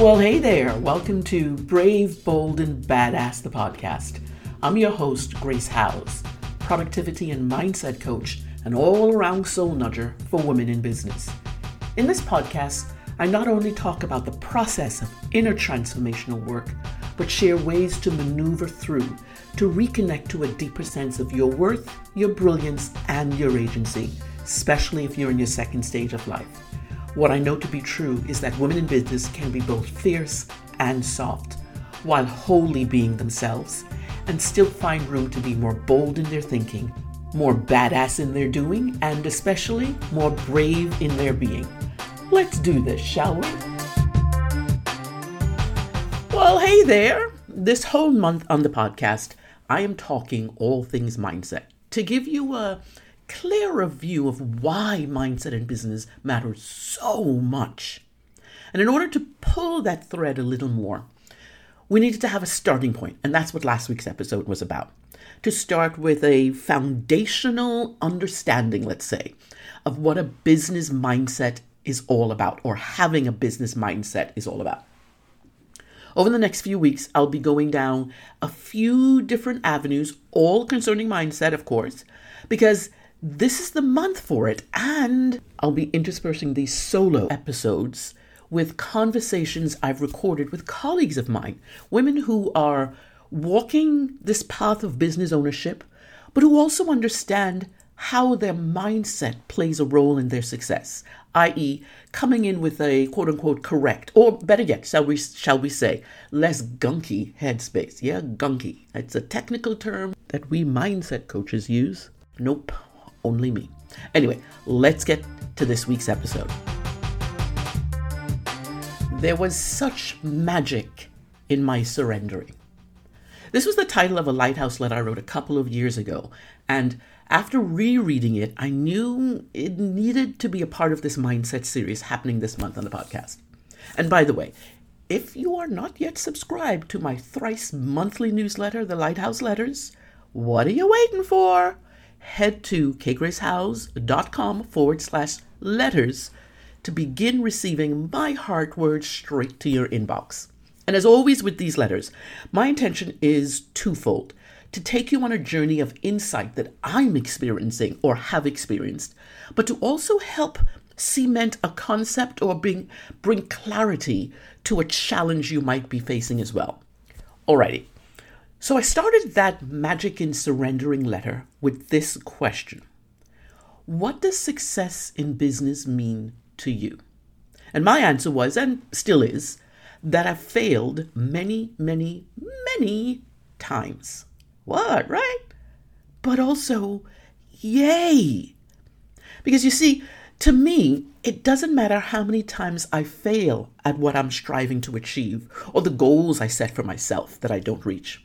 Well, hey there. Welcome to Brave, Bold, and Badass, the podcast. I'm your host, Grace Howes, productivity and mindset coach, and all around soul nudger for women in business. In this podcast, I not only talk about the process of inner transformational work, but share ways to maneuver through to reconnect to a deeper sense of your worth, your brilliance, and your agency, especially if you're in your second stage of life. What I know to be true is that women in business can be both fierce and soft, while wholly being themselves, and still find room to be more bold in their thinking, more badass in their doing, and especially more brave in their being. Let's do this, shall we? Well, hey there. This whole month on the podcast, I am talking all things mindset to give you a clearer view of why mindset in business matters so much. And in order to pull that thread a little more, we needed to have a starting point, and that's what last week's episode was about. To start with a foundational understanding, let's say, of what a business mindset is all about, or having a business mindset is all about. Over the next few weeks, I'll be going down a few different avenues, all concerning mindset, of course, because this is the month for it, and I'll be interspersing these solo episodes with conversations I've recorded with colleagues of mine, women who are walking this path of business ownership, but who also understand how their mindset plays a role in their success, i.e., coming in with a quote unquote correct, or better yet, shall we, shall we say, less gunky headspace. Yeah, gunky. It's a technical term that we mindset coaches use. Nope, only me. Anyway, let's get to this week's episode. There was such magic in my surrendering. This was the title of a lighthouse letter I wrote a couple of years ago, and after rereading it, I knew it needed to be a part of this mindset series happening this month on the podcast. And by the way, if you are not yet subscribed to my thrice monthly newsletter, The Lighthouse Letters, what are you waiting for? Head to kgracehowes.com forward slash letters to begin receiving my heart words straight to your inbox. And as always with these letters, my intention is twofold to take you on a journey of insight that I'm experiencing or have experienced, but to also help cement a concept or bring, bring clarity to a challenge you might be facing as well. Alrighty, so I started that magic in surrendering letter with this question What does success in business mean to you? And my answer was, and still is, that I've failed many, many, many times. What, right? But also, yay! Because you see, to me, it doesn't matter how many times I fail at what I'm striving to achieve or the goals I set for myself that I don't reach.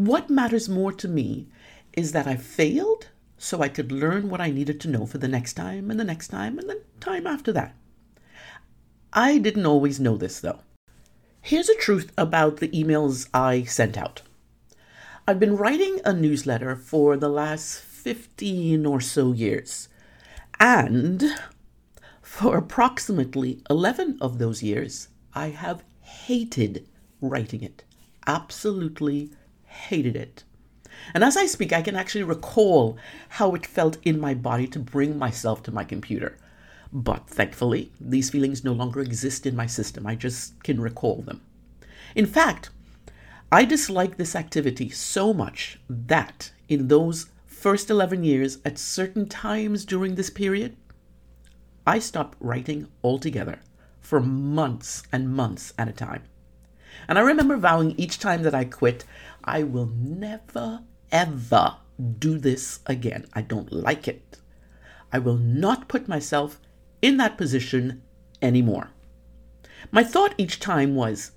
What matters more to me is that I failed so I could learn what I needed to know for the next time and the next time and the time after that. I didn't always know this though. Here's a truth about the emails I sent out. I've been writing a newsletter for the last 15 or so years, and for approximately 11 of those years, I have hated writing it. Absolutely hated it. And as I speak, I can actually recall how it felt in my body to bring myself to my computer. But thankfully, these feelings no longer exist in my system. I just can recall them. In fact, I dislike this activity so much that in those first 11 years, at certain times during this period, I stopped writing altogether for months and months at a time. And I remember vowing each time that I quit, I will never, ever do this again. I don't like it. I will not put myself in that position anymore. My thought each time was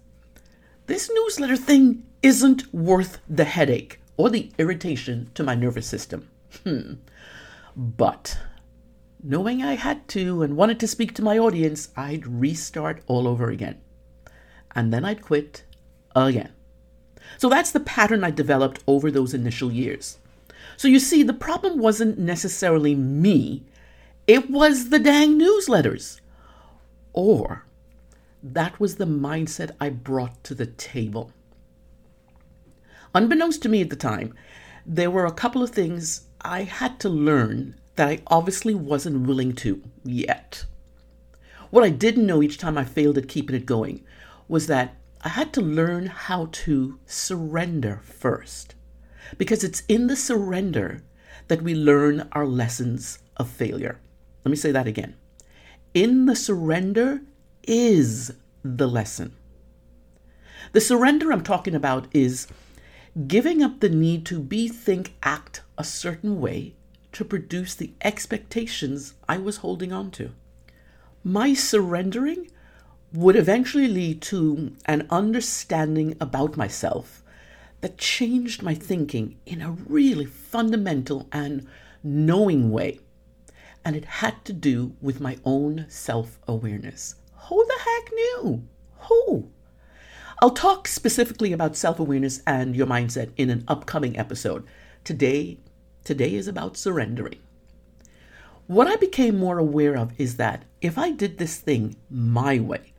this newsletter thing isn't worth the headache or the irritation to my nervous system. Hmm. But knowing I had to and wanted to speak to my audience, I'd restart all over again. And then I'd quit again. So that's the pattern I developed over those initial years. So you see, the problem wasn't necessarily me, it was the dang newsletters. Or that was the mindset I brought to the table. Unbeknownst to me at the time, there were a couple of things I had to learn that I obviously wasn't willing to yet. What I didn't know each time I failed at keeping it going was that I had to learn how to surrender first. Because it's in the surrender that we learn our lessons of failure. Let me say that again. In the surrender is the lesson. The surrender I'm talking about is giving up the need to be, think, act a certain way to produce the expectations I was holding on to. My surrendering would eventually lead to an understanding about myself that changed my thinking in a really fundamental and knowing way. And it had to do with my own self awareness. Who the heck knew? Who? I'll talk specifically about self awareness and your mindset in an upcoming episode. Today, today is about surrendering. What I became more aware of is that if I did this thing my way,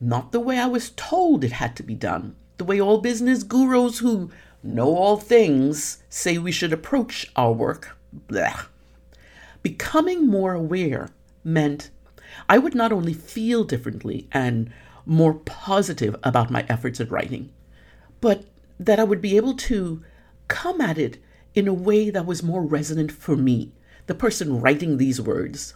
not the way I was told it had to be done, the way all business gurus who know all things say we should approach our work, blech. Becoming more aware meant I would not only feel differently and more positive about my efforts at writing, but that I would be able to come at it in a way that was more resonant for me, the person writing these words,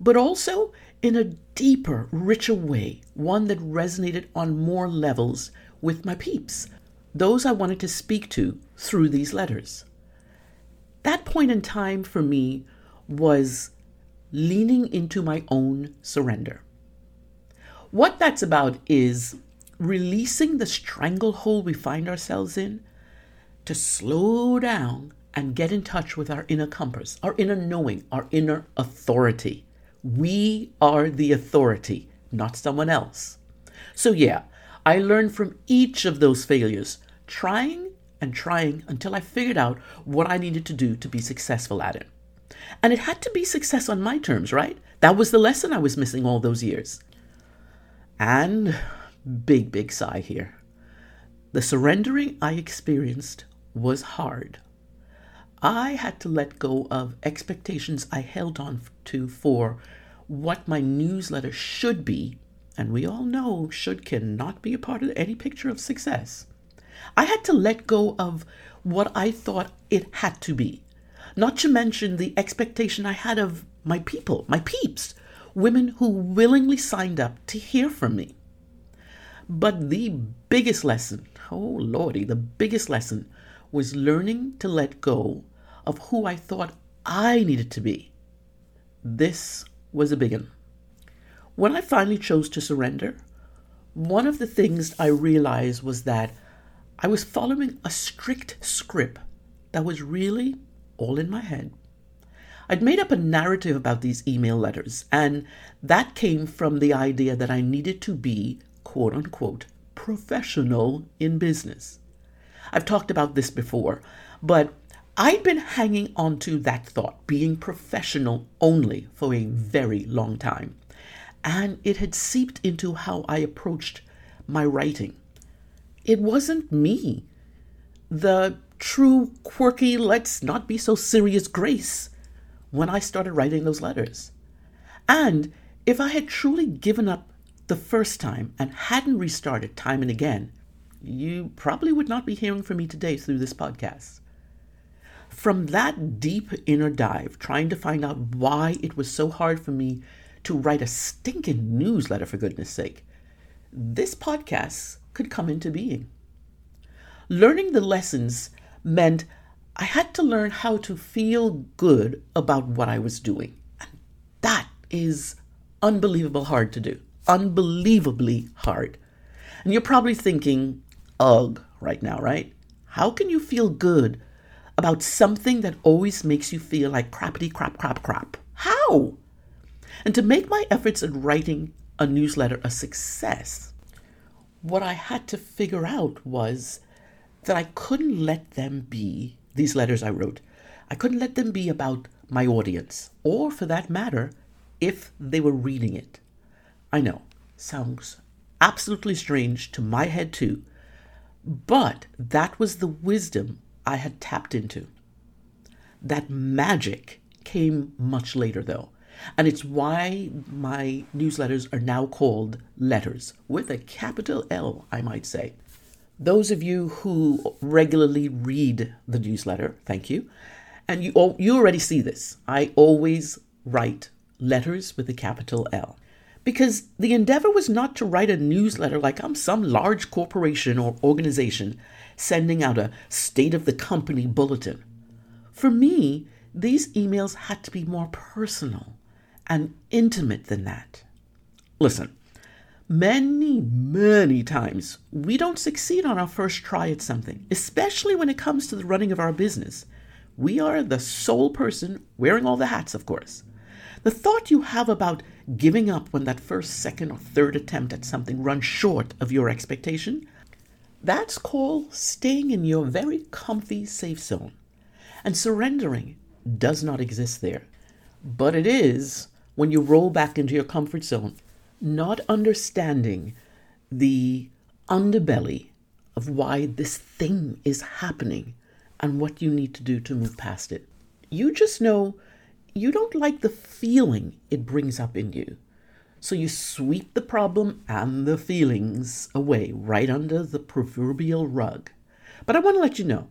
but also in a deeper, richer way, one that resonated on more levels with my peeps, those I wanted to speak to through these letters. That point in time for me was leaning into my own surrender. What that's about is releasing the stranglehold we find ourselves in to slow down and get in touch with our inner compass, our inner knowing, our inner authority. We are the authority, not someone else. So, yeah, I learned from each of those failures, trying and trying until I figured out what I needed to do to be successful at it. And it had to be success on my terms, right? That was the lesson I was missing all those years. And big, big sigh here. The surrendering I experienced was hard. I had to let go of expectations I held on to for what my newsletter should be, and we all know should cannot be a part of any picture of success. I had to let go of what I thought it had to be, not to mention the expectation I had of my people, my peeps, women who willingly signed up to hear from me. But the biggest lesson, oh lordy, the biggest lesson was learning to let go of who I thought I needed to be. This was a big one. When I finally chose to surrender, one of the things I realized was that I was following a strict script that was really all in my head. I'd made up a narrative about these email letters, and that came from the idea that I needed to be, quote unquote, professional in business. I've talked about this before, but I'd been hanging on to that thought, being professional only, for a very long time, and it had seeped into how I approached my writing. It wasn't me. The true, quirky, let's not be so serious grace when I started writing those letters. And if I had truly given up the first time and hadn't restarted time and again, you probably would not be hearing from me today through this podcast. From that deep inner dive, trying to find out why it was so hard for me to write a stinking newsletter, for goodness sake, this podcast could come into being. Learning the lessons meant I had to learn how to feel good about what I was doing. And that is unbelievable hard to do. Unbelievably hard. And you're probably thinking, ugh, right now, right? How can you feel good about something that always makes you feel like crappity crap crap crap? How? And to make my efforts at writing a newsletter a success, what I had to figure out was that I couldn't let them be these letters I wrote, I couldn't let them be about my audience, or for that matter, if they were reading it. I know, sounds absolutely strange to my head too. But that was the wisdom I had tapped into. That magic came much later, though. And it's why my newsletters are now called letters, with a capital L, I might say. Those of you who regularly read the newsletter, thank you. And you, you already see this. I always write letters with a capital L. Because the endeavor was not to write a newsletter like I'm some large corporation or organization sending out a state of the company bulletin. For me, these emails had to be more personal and intimate than that. Listen, many, many times we don't succeed on our first try at something, especially when it comes to the running of our business. We are the sole person wearing all the hats, of course. The thought you have about giving up when that first, second, or third attempt at something runs short of your expectation, that's called staying in your very comfy safe zone. And surrendering does not exist there. But it is when you roll back into your comfort zone, not understanding the underbelly of why this thing is happening and what you need to do to move past it. You just know you don't like the feeling it brings up in you. So you sweep the problem and the feelings away right under the proverbial rug. But I want to let you know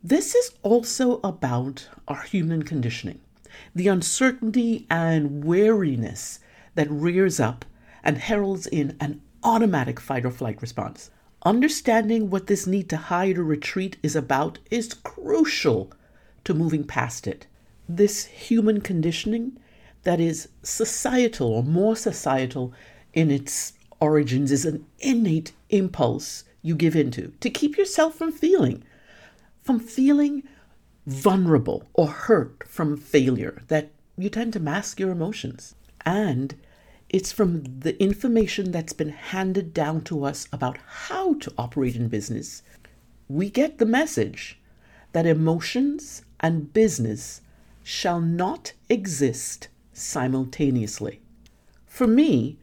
this is also about our human conditioning, the uncertainty and wariness that rears up and heralds in an automatic fight or flight response. Understanding what this need to hide or retreat is about is crucial to moving past it. This human conditioning that is societal or more societal in its origins is an innate impulse you give into to keep yourself from feeling, from feeling vulnerable or hurt from failure, that you tend to mask your emotions. And it's from the information that's been handed down to us about how to operate in business. We get the message that emotions and business shall not exist simultaneously. For me,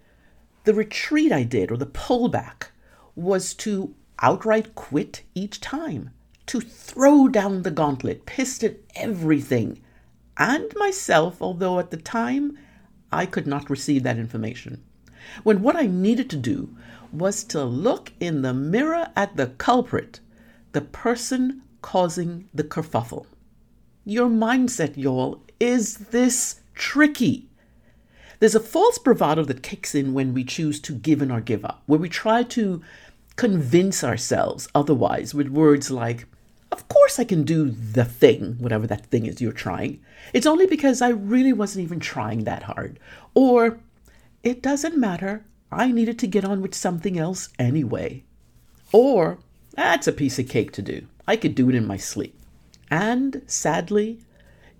the retreat I did or the pullback was to outright quit each time, to throw down the gauntlet, pissed at everything and myself, although at the time I could not receive that information. When what I needed to do was to look in the mirror at the culprit, the person causing the kerfuffle. Your mindset, y'all, is this tricky? There's a false bravado that kicks in when we choose to give in or give up, where we try to convince ourselves otherwise with words like, of course I can do the thing, whatever that thing is you're trying. It's only because I really wasn't even trying that hard. Or, it doesn't matter. I needed to get on with something else anyway. Or, that's a piece of cake to do. I could do it in my sleep. And sadly,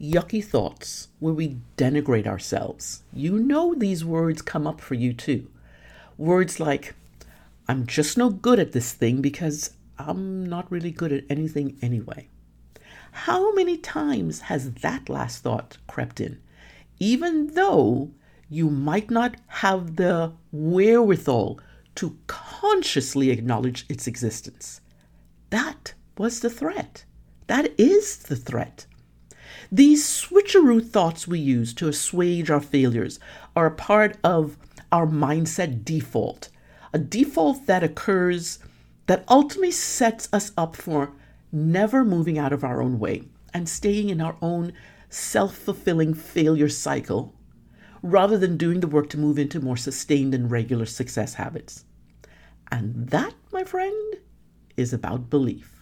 yucky thoughts where we denigrate ourselves. You know these words come up for you too. Words like, I'm just no good at this thing because I'm not really good at anything anyway. How many times has that last thought crept in? Even though you might not have the wherewithal to consciously acknowledge its existence. That was the threat. That is the threat. These switcheroo thoughts we use to assuage our failures are a part of our mindset default, a default that occurs that ultimately sets us up for never moving out of our own way and staying in our own self fulfilling failure cycle rather than doing the work to move into more sustained and regular success habits. And that, my friend, is about belief.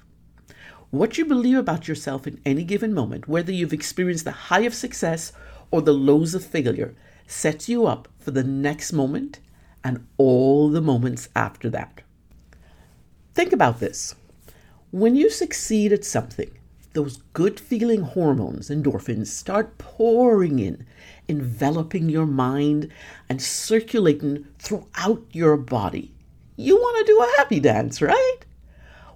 What you believe about yourself in any given moment, whether you've experienced the high of success or the lows of failure, sets you up for the next moment and all the moments after that. Think about this. When you succeed at something, those good feeling hormones, endorphins, start pouring in, enveloping your mind and circulating throughout your body. You want to do a happy dance, right?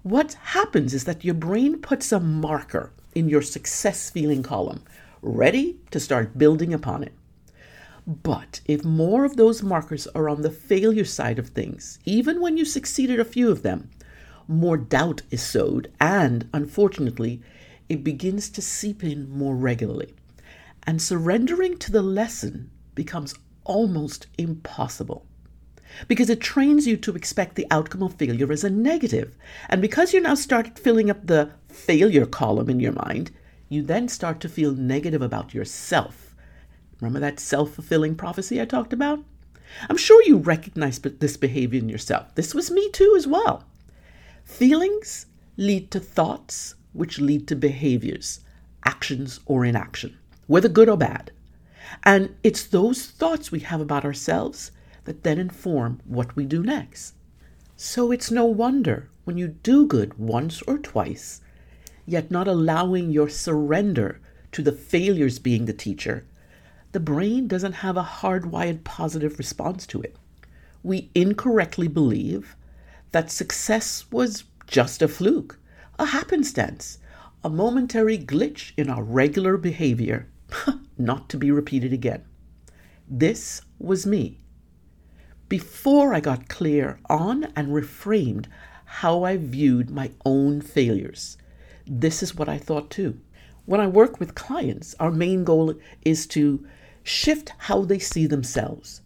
What happens is that your brain puts a marker in your success feeling column, ready to start building upon it. But if more of those markers are on the failure side of things, even when you succeeded a few of them, more doubt is sowed, and unfortunately, it begins to seep in more regularly. And surrendering to the lesson becomes almost impossible because it trains you to expect the outcome of failure as a negative. And because you now start filling up the failure column in your mind, you then start to feel negative about yourself. Remember that self fulfilling prophecy I talked about? I'm sure you recognize this behavior in yourself. This was me too, as well. Feelings lead to thoughts, which lead to behaviors, actions or inaction, whether good or bad. And it's those thoughts we have about ourselves that then inform what we do next. So it's no wonder when you do good once or twice, yet not allowing your surrender to the failures being the teacher, the brain doesn't have a hardwired positive response to it. We incorrectly believe that success was just a fluke, a happenstance, a momentary glitch in our regular behavior, not to be repeated again. This was me before I got clear on and reframed how I viewed my own failures. This is what I thought too. When I work with clients, our main goal is to shift how they see themselves,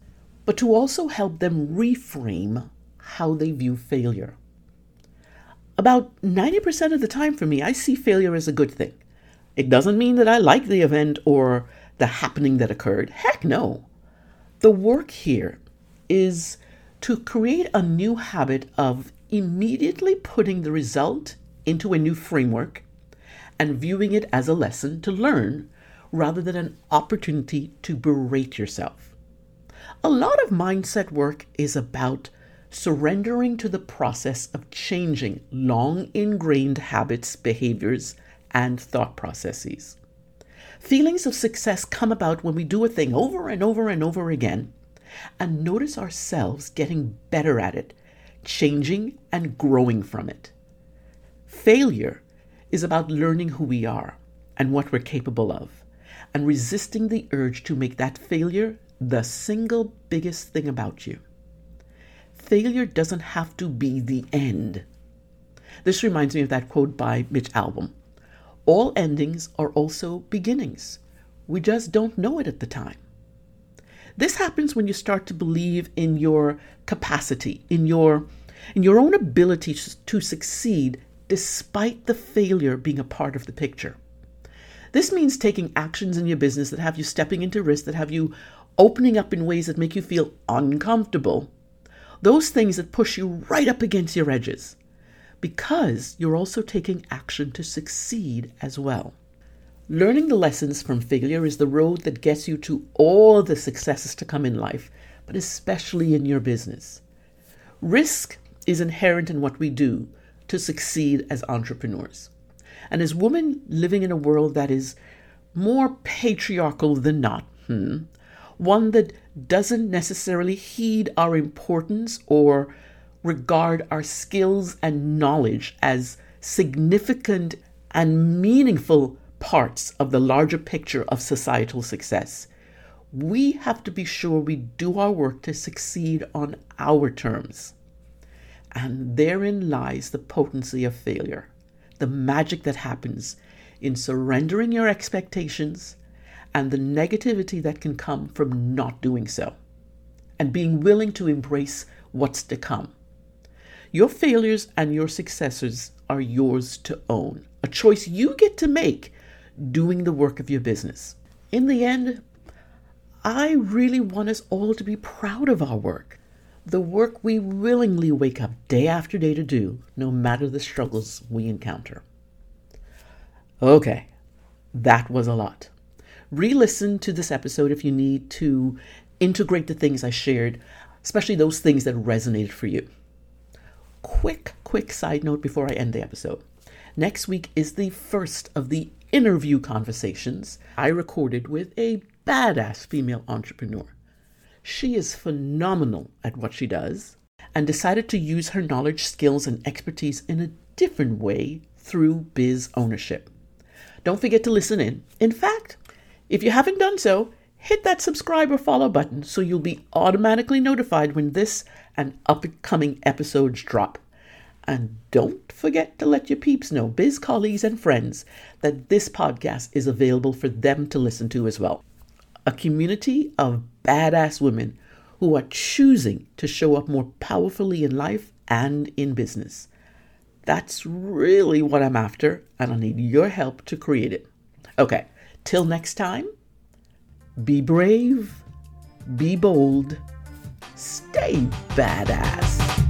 but to also help them reframe how they view failure. About 90% of the time for me, I see failure as a good thing. It doesn't mean that I like the event or the happening that occurred. Heck no. The work here is to create a new habit of immediately putting the result into a new framework and viewing it as a lesson to learn rather than an opportunity to berate yourself. A lot of mindset work is about surrendering to the process of changing long ingrained habits, behaviors, and thought processes. Feelings of success come about when we do a thing over and over and over again and notice ourselves getting better at it, changing and growing from it. Failure is about learning who we are and what we're capable of, and resisting the urge to make that failure the single biggest thing about you. Failure doesn't have to be the end. This reminds me of that quote by Mitch Albom All endings are also beginnings. We just don't know it at the time. This happens when you start to believe in your capacity, in your in your own ability to succeed despite the failure being a part of the picture. This means taking actions in your business that have you stepping into risk, that have you opening up in ways that make you feel uncomfortable. Those things that push you right up against your edges. Because you're also taking action to succeed as well. Learning the lessons from failure is the road that gets you to all the successes to come in life, but especially in your business. Risk is inherent in what we do to succeed as entrepreneurs. And as women living in a world that is more patriarchal than not, hmm, one that doesn't necessarily heed our importance or regard our skills and knowledge as significant and meaningful parts of the larger picture of societal success. We have to be sure we do our work to succeed on our terms. And therein lies the potency of failure, the magic that happens in surrendering your expectations and the negativity that can come from not doing so, and being willing to embrace what's to come. Your failures and your successes are yours to own, a choice you get to make doing the work of your business. In the end, I really want us all to be proud of our work, the work we willingly wake up day after day to do, no matter the struggles we encounter. Okay, that was a lot. Re listen to this episode if you need to integrate the things I shared, especially those things that resonated for you. Quick, quick side note before I end the episode. Next week is the first of the interview conversations I recorded with a badass female entrepreneur. She is phenomenal at what she does and decided to use her knowledge, skills, and expertise in a different way through biz ownership. Don't forget to listen in. In fact, if you haven't done so, hit that subscribe or follow button so you'll be automatically notified when this and upcoming episodes drop. And don't forget to let your peeps know, biz colleagues and friends, that this podcast is available for them to listen to as well. A community of badass women who are choosing to show up more powerfully in life and in business. That's really what I'm after, and I need your help to create it. Okay, till next time, be brave, be bold, stay badass.